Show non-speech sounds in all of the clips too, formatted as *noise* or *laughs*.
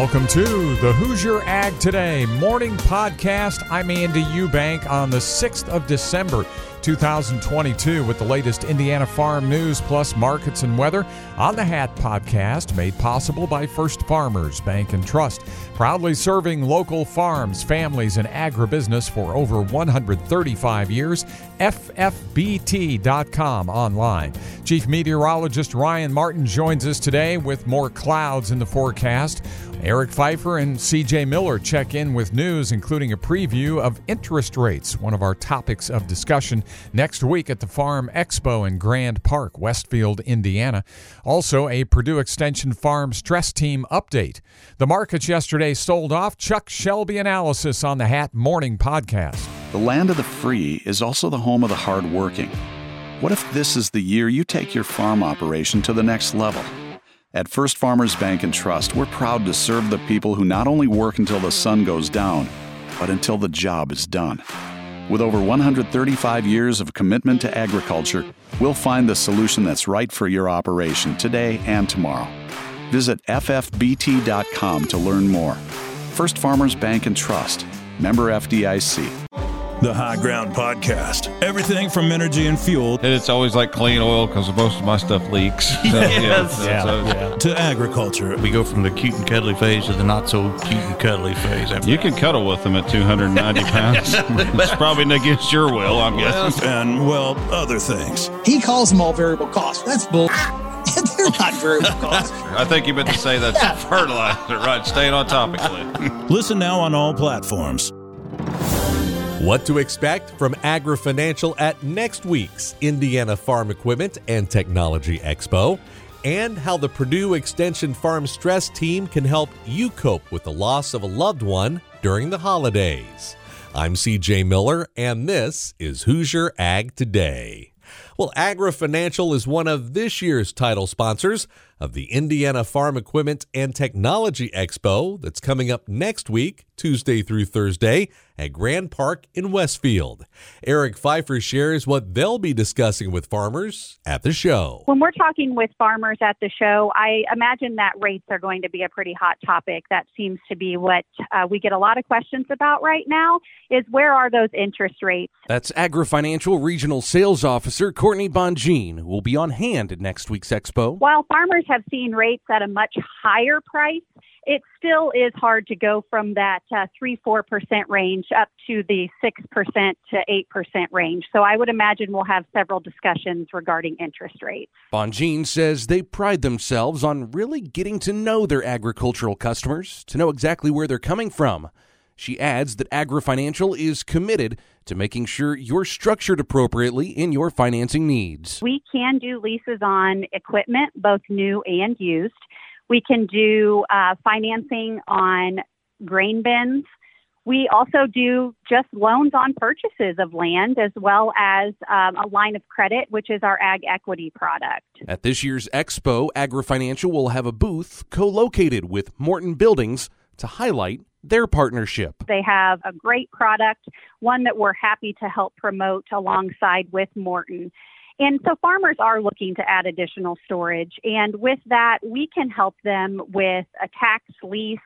Welcome to the Hoosier Ag Today morning podcast. I'm Andy Eubank on the 6th of December. 2022 with the latest Indiana farm news plus markets and weather on the Hat podcast made possible by First Farmers Bank and Trust, proudly serving local farms, families and agribusiness for over 135 years. ffbt.com online. Chief Meteorologist Ryan Martin joins us today with more clouds in the forecast. Eric Pfeiffer and CJ Miller check in with news, including a preview of interest rates, one of our topics of discussion next week at the Farm Expo in Grand Park, Westfield, Indiana. Also, a Purdue Extension Farm Stress Team update. The markets yesterday sold off. Chuck Shelby analysis on the Hat Morning podcast. The land of the free is also the home of the hardworking. What if this is the year you take your farm operation to the next level? At First Farmers Bank and Trust, we're proud to serve the people who not only work until the sun goes down, but until the job is done. With over 135 years of commitment to agriculture, we'll find the solution that's right for your operation today and tomorrow. Visit ffbt.com to learn more. First Farmers Bank and Trust, member FDIC. The High Ground Podcast. Everything from energy and fuel. And it's always like clean oil because most of my stuff leaks. *laughs* So, yes. Yeah, so, yeah. To agriculture. We go from the cute and cuddly phase to the not so cute and cuddly phase. You can cuddle with them at 290 *laughs* pounds. it's probably against your will, I'm guessing. And, well, other things. He calls them all variable costs. That's bull. *laughs* They're not variable costs. I think you meant to say that's yeah. fertilizer, right? Staying on topic, Listen now on all platforms. What to expect from Agri Financial at next week's Indiana Farm Equipment and Technology Expo, and how the Purdue Extension Farm Stress Team can help you cope with the loss of a loved one during the holidays. I'm CJ Miller, and this is Hoosier Ag Today. Well, Agri Financial is one of this year's title sponsors of the Indiana Farm Equipment and Technology Expo that's coming up next week, Tuesday through Thursday, at Grand Park in Westfield. Eric Pfeiffer shares what they'll be discussing with farmers at the show. When we're talking with farmers at the show, I imagine that rates are going to be a pretty hot topic. That seems to be what uh, we get a lot of questions about right now is where are those interest rates? That's Agri Financial Regional Sales Officer Courtney Bongine, who will be on hand at next week's expo. While farmers have seen rates at a much higher price, it still is hard to go from that uh, 3 4% range up to the 6% to 8% range. So I would imagine we'll have several discussions regarding interest rates. Bongine says they pride themselves on really getting to know their agricultural customers, to know exactly where they're coming from. She adds that Agri Financial is committed to making sure you're structured appropriately in your financing needs. We can do leases on equipment, both new and used. We can do uh, financing on grain bins. We also do just loans on purchases of land as well as um, a line of credit, which is our ag equity product. At this year's expo, Agri Financial will have a booth co located with Morton Buildings to highlight their partnership. They have a great product, one that we're happy to help promote alongside with Morton. And so farmers are looking to add additional storage. And with that, we can help them with a tax lease.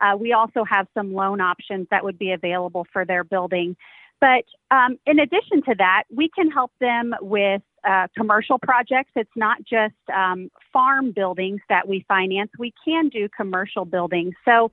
Uh, we also have some loan options that would be available for their building. But um, in addition to that, we can help them with uh, commercial projects. It's not just um, farm buildings that we finance, we can do commercial buildings. So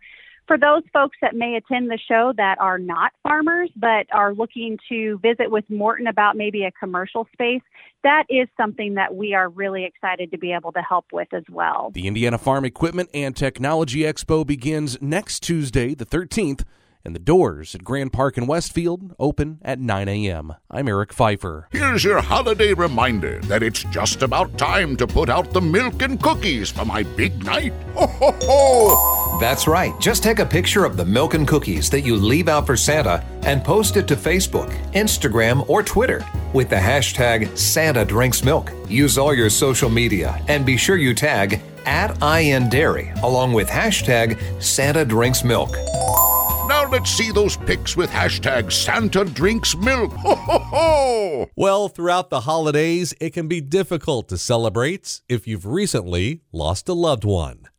for those folks that may attend the show that are not farmers but are looking to visit with Morton about maybe a commercial space, that is something that we are really excited to be able to help with as well. The Indiana Farm Equipment and Technology Expo begins next Tuesday, the 13th and the doors at Grand Park in Westfield open at 9 a.m. I'm Eric Pfeiffer. Here's your holiday reminder that it's just about time to put out the milk and cookies for my big night. Ho, ho, ho! That's right. Just take a picture of the milk and cookies that you leave out for Santa and post it to Facebook, Instagram, or Twitter with the hashtag Santa Drinks Milk. Use all your social media and be sure you tag at IN Dairy along with hashtag Santa Drinks Milk. Now let's see those pics with hashtag Santa drinks milk. Ho, ho, ho! Well, throughout the holidays, it can be difficult to celebrate if you've recently lost a loved one.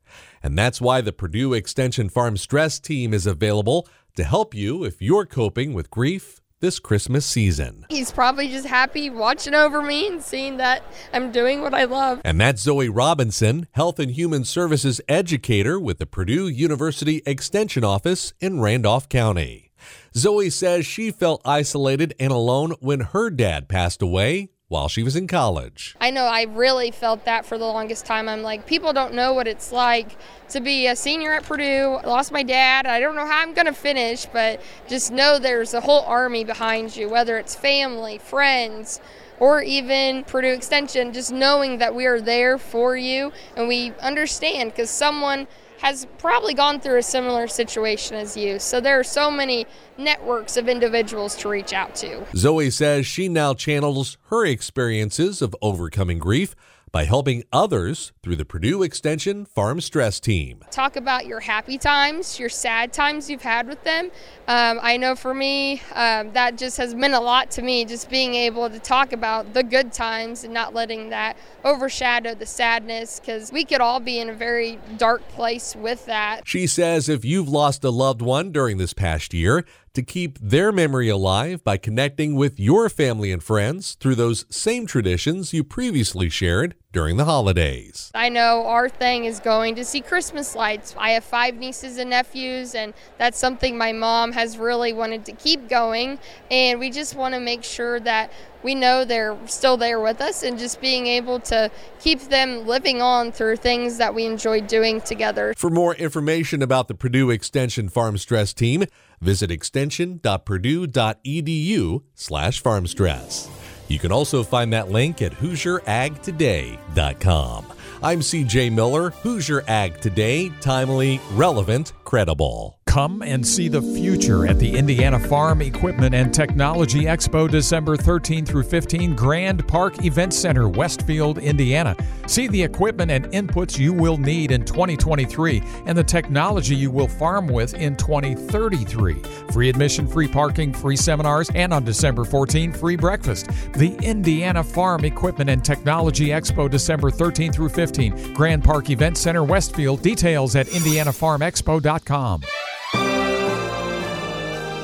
And that's why the Purdue Extension Farm Stress Team is available to help you if you're coping with grief this Christmas season. He's probably just happy watching over me and seeing that I'm doing what I love. And that's Zoe Robinson, Health and Human Services Educator with the Purdue University Extension Office in Randolph County. Zoe says she felt isolated and alone when her dad passed away while she was in college. I know I really felt that for the longest time. I'm like, people don't know what it's like to be a senior at Purdue. I lost my dad. I don't know how I'm going to finish, but just know there's a whole army behind you, whether it's family, friends, or even Purdue Extension, just knowing that we are there for you and we understand because someone has probably gone through a similar situation as you. So there are so many networks of individuals to reach out to. Zoe says she now channels her experiences of overcoming grief by helping others through the Purdue Extension Farm Stress Team. Talk about your happy times, your sad times you've had with them. Um, I know for me, um, that just has meant a lot to me, just being able to talk about the good times and not letting that overshadow the sadness, because we could all be in a very dark place with that. She says if you've lost a loved one during this past year, to keep their memory alive by connecting with your family and friends through those same traditions you previously shared during the holidays. I know our thing is going to see Christmas lights. I have five nieces and nephews, and that's something my mom has really wanted to keep going. And we just want to make sure that we know they're still there with us and just being able to keep them living on through things that we enjoy doing together. For more information about the Purdue Extension Farm Stress Team, visit extension.purdue.edu slash farmstress. You can also find that link at HoosierAgToday.com. I'm CJ Miller, Hoosier Ag Today, timely, relevant, credible. Come and see the future at the Indiana Farm Equipment and Technology Expo December 13 through 15, Grand Park Event Center, Westfield, Indiana. See the equipment and inputs you will need in 2023 and the technology you will farm with in 2033. Free admission, free parking, free seminars, and on December 14, free breakfast. The Indiana Farm Equipment and Technology Expo December 13 through 15, Grand Park Event Center, Westfield. Details at indianafarmexpo.com.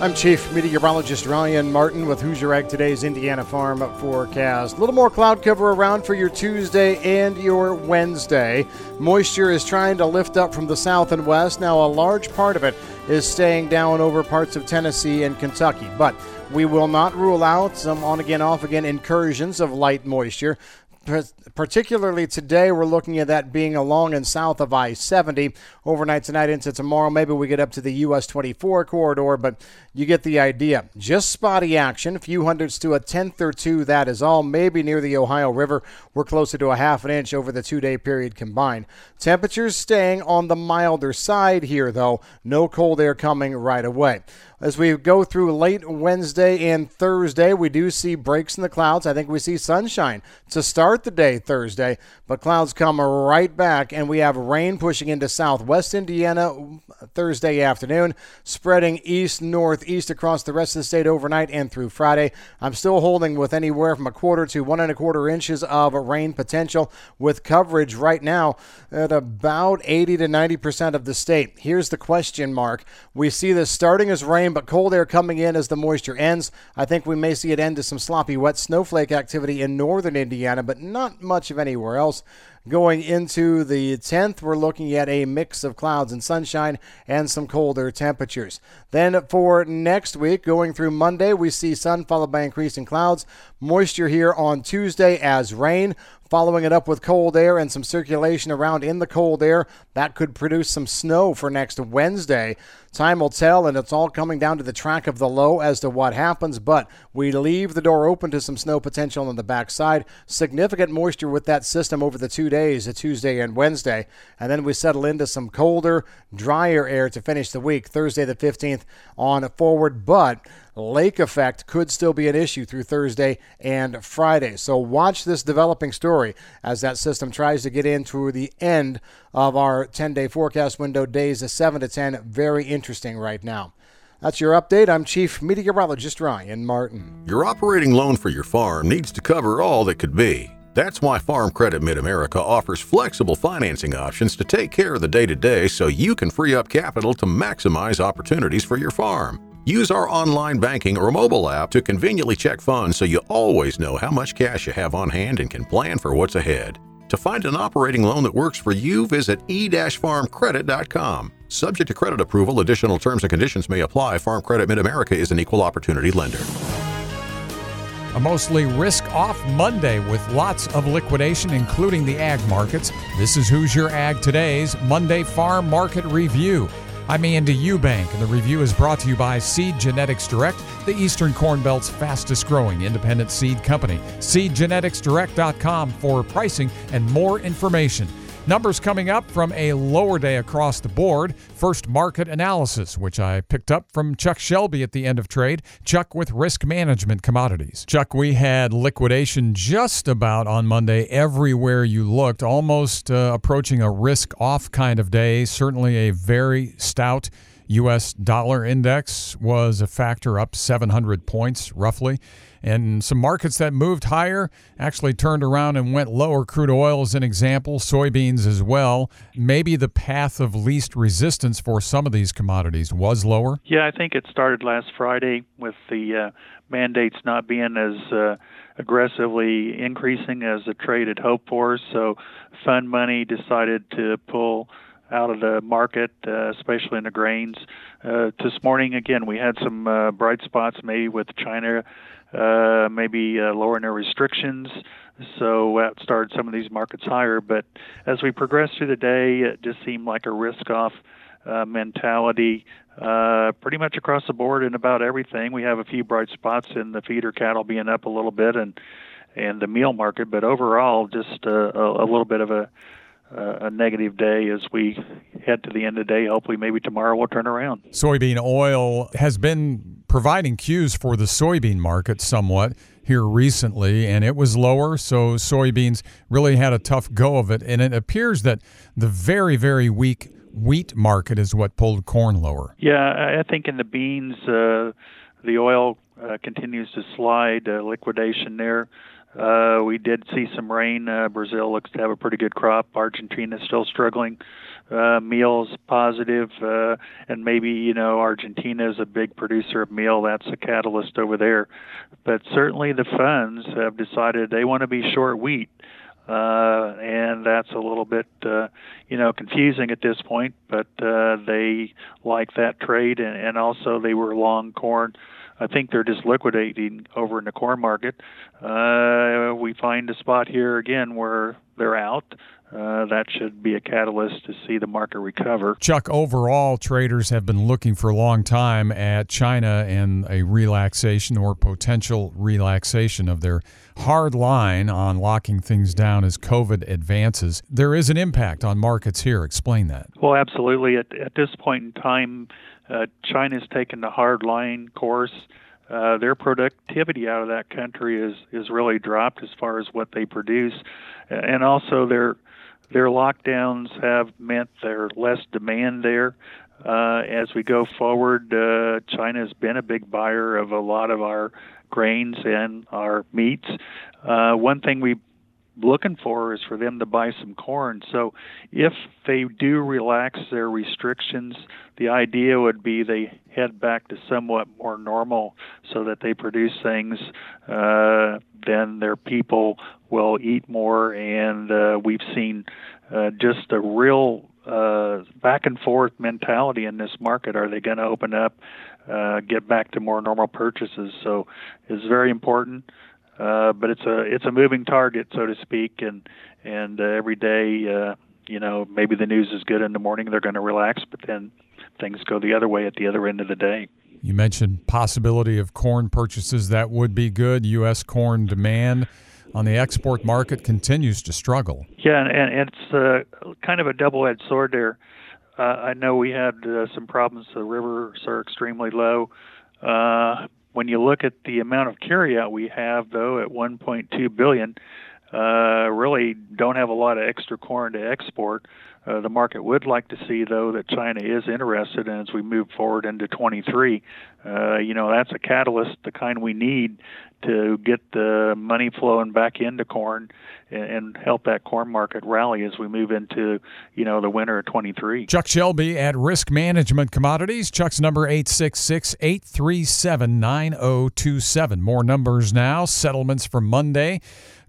I'm Chief Meteorologist Ryan Martin with Hoosier Ag Today's Indiana Farm Forecast. A little more cloud cover around for your Tuesday and your Wednesday. Moisture is trying to lift up from the south and west. Now, a large part of it is staying down over parts of Tennessee and Kentucky, but we will not rule out some on again, off again incursions of light moisture particularly today, we're looking at that being along and south of I 70 overnight tonight into tomorrow. Maybe we get up to the US 24 corridor, but you get the idea. Just spotty action, a few hundreds to a tenth or two, that is all. Maybe near the Ohio River, we're closer to a half an inch over the two day period combined. Temperatures staying on the milder side here, though. No cold air coming right away. As we go through late Wednesday and Thursday, we do see breaks in the clouds. I think we see sunshine to start the day Thursday, but clouds come right back, and we have rain pushing into southwest Indiana Thursday afternoon, spreading east northeast across the rest of the state overnight and through Friday. I'm still holding with anywhere from a quarter to one and a quarter inches of rain potential, with coverage right now at about 80 to 90 percent of the state. Here's the question mark: We see this starting as rain but cold air coming in as the moisture ends. I think we may see it end to some sloppy wet snowflake activity in northern Indiana, but not much of anywhere else. Going into the 10th, we're looking at a mix of clouds and sunshine and some colder temperatures. Then for next week, going through Monday, we see sun followed by increasing clouds. Moisture here on Tuesday as rain. Following it up with cold air and some circulation around in the cold air, that could produce some snow for next Wednesday. Time will tell, and it's all coming down to the track of the low as to what happens, but we leave the door open to some snow potential on the backside. Significant moisture with that system over the two days, a Tuesday and Wednesday, and then we settle into some colder, drier air to finish the week, Thursday the 15th on forward, but lake effect could still be an issue through Thursday and Friday. So watch this developing story as that system tries to get into the end of our 10 day forecast window days of 7 to 10. Very interesting right now. That's your update. I'm Chief Meteorologist Ryan Martin. Your operating loan for your farm needs to cover all that could be. That's why Farm Credit Mid America offers flexible financing options to take care of the day to day so you can free up capital to maximize opportunities for your farm. Use our online banking or mobile app to conveniently check funds so you always know how much cash you have on hand and can plan for what's ahead. To find an operating loan that works for you, visit e-farmcredit.com. Subject to credit approval, additional terms and conditions may apply. Farm Credit Mid America is an equal opportunity lender. A mostly risk off Monday with lots of liquidation, including the ag markets. This is Hoosier Ag Today's Monday Farm Market Review. I'm Andy Eubank, and the review is brought to you by Seed Genetics Direct, the Eastern Corn Belt's fastest growing independent seed company. SeedGeneticsDirect.com for pricing and more information. Numbers coming up from a lower day across the board. First, market analysis, which I picked up from Chuck Shelby at the end of trade. Chuck with risk management commodities. Chuck, we had liquidation just about on Monday everywhere you looked, almost uh, approaching a risk off kind of day. Certainly a very stout U.S. dollar index was a factor up 700 points roughly. And some markets that moved higher actually turned around and went lower. Crude oil is an example, soybeans as well. Maybe the path of least resistance for some of these commodities was lower. Yeah, I think it started last Friday with the uh, mandates not being as uh, aggressively increasing as the trade had hoped for. So, fund money decided to pull out of the market, uh, especially in the grains. Uh, this morning, again, we had some uh, bright spots, maybe with China, uh, maybe uh, lowering their restrictions. So that started some of these markets higher. But as we progressed through the day, it just seemed like a risk-off uh, mentality pretty much across the board in about everything. We have a few bright spots in the feeder cattle being up a little bit and and the meal market, but overall, just a, a little bit of a uh, a negative day as we head to the end of the day. Hopefully, maybe tomorrow we'll turn around. Soybean oil has been providing cues for the soybean market somewhat here recently, and it was lower. So soybeans really had a tough go of it. And it appears that the very, very weak wheat market is what pulled corn lower. Yeah, I think in the beans, uh, the oil uh, continues to slide, uh, liquidation there. Uh, we did see some rain. Uh, Brazil looks to have a pretty good crop. Argentina is still struggling. Uh, meal's positive, uh, and maybe you know Argentina is a big producer of meal. That's a catalyst over there. But certainly the funds have decided they want to be short wheat. Uh, and that's a little bit, uh, you know, confusing at this point. But uh, they like that trade, and, and also they were long corn. I think they're just liquidating over in the corn market. Uh, we find a spot here again where they're out. Uh, that should be a catalyst to see the market recover. Chuck, overall, traders have been looking for a long time at China and a relaxation or potential relaxation of their hard line on locking things down as COVID advances. There is an impact on markets here. Explain that. Well, absolutely. At, at this point in time, uh, China's taken the hard line course. Uh, their productivity out of that country is is really dropped as far as what they produce, and also their their lockdowns have meant there's less demand there. Uh, as we go forward, uh, China has been a big buyer of a lot of our grains and our meats. Uh, one thing we looking for is for them to buy some corn. So if they do relax their restrictions, the idea would be they head back to somewhat more normal so that they produce things, uh, then their people will eat more. And uh, we've seen uh, just a real uh, back and forth mentality in this market. Are they going to open up, uh, get back to more normal purchases? So it's very important. Uh, but it's a it's a moving target, so to speak, and and uh, every day, uh, you know, maybe the news is good in the morning, they're going to relax, but then things go the other way at the other end of the day. You mentioned possibility of corn purchases that would be good. U.S. corn demand on the export market continues to struggle. Yeah, and, and it's uh, kind of a double-edged sword there. Uh, I know we had uh, some problems. The rivers are extremely low. Uh, when you look at the amount of carryout we have, though, at 1.2 billion, uh, really don't have a lot of extra corn to export. Uh, the market would like to see, though, that China is interested, and as we move forward into 23, uh, you know, that's a catalyst, the kind we need to get the money flowing back into corn and, and help that corn market rally as we move into, you know, the winter of 23. Chuck Shelby at Risk Management Commodities. Chuck's number 866 837 9027. More numbers now. Settlements for Monday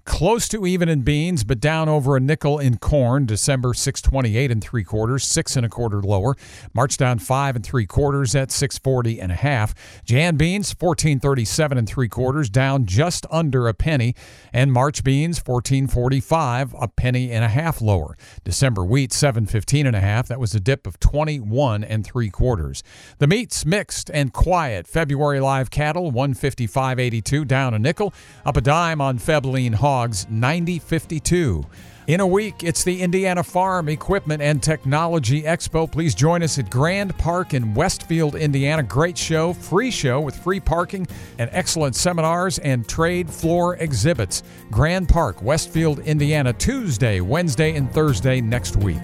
close to even in beans, but down over a nickel in corn. December 628 and three quarters, six and a quarter lower. March down five and three quarters at 640 and a half. Jan beans 1437 and three quarters, down just under a penny, and March beans 1445, a penny and a half lower. December wheat 715 and a half. That was a dip of 21 and three quarters. The meats mixed and quiet. February live cattle 155.82, down a nickel, up a dime on Feb lean hog Hogs 9052. In a week, it's the Indiana Farm Equipment and Technology Expo. Please join us at Grand Park in Westfield, Indiana. Great show, free show with free parking and excellent seminars and trade floor exhibits. Grand Park, Westfield, Indiana, Tuesday, Wednesday, and Thursday next week.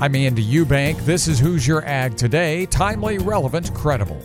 I'm Andy Eubank. This is Hoosier Ag Today, timely, relevant, credible.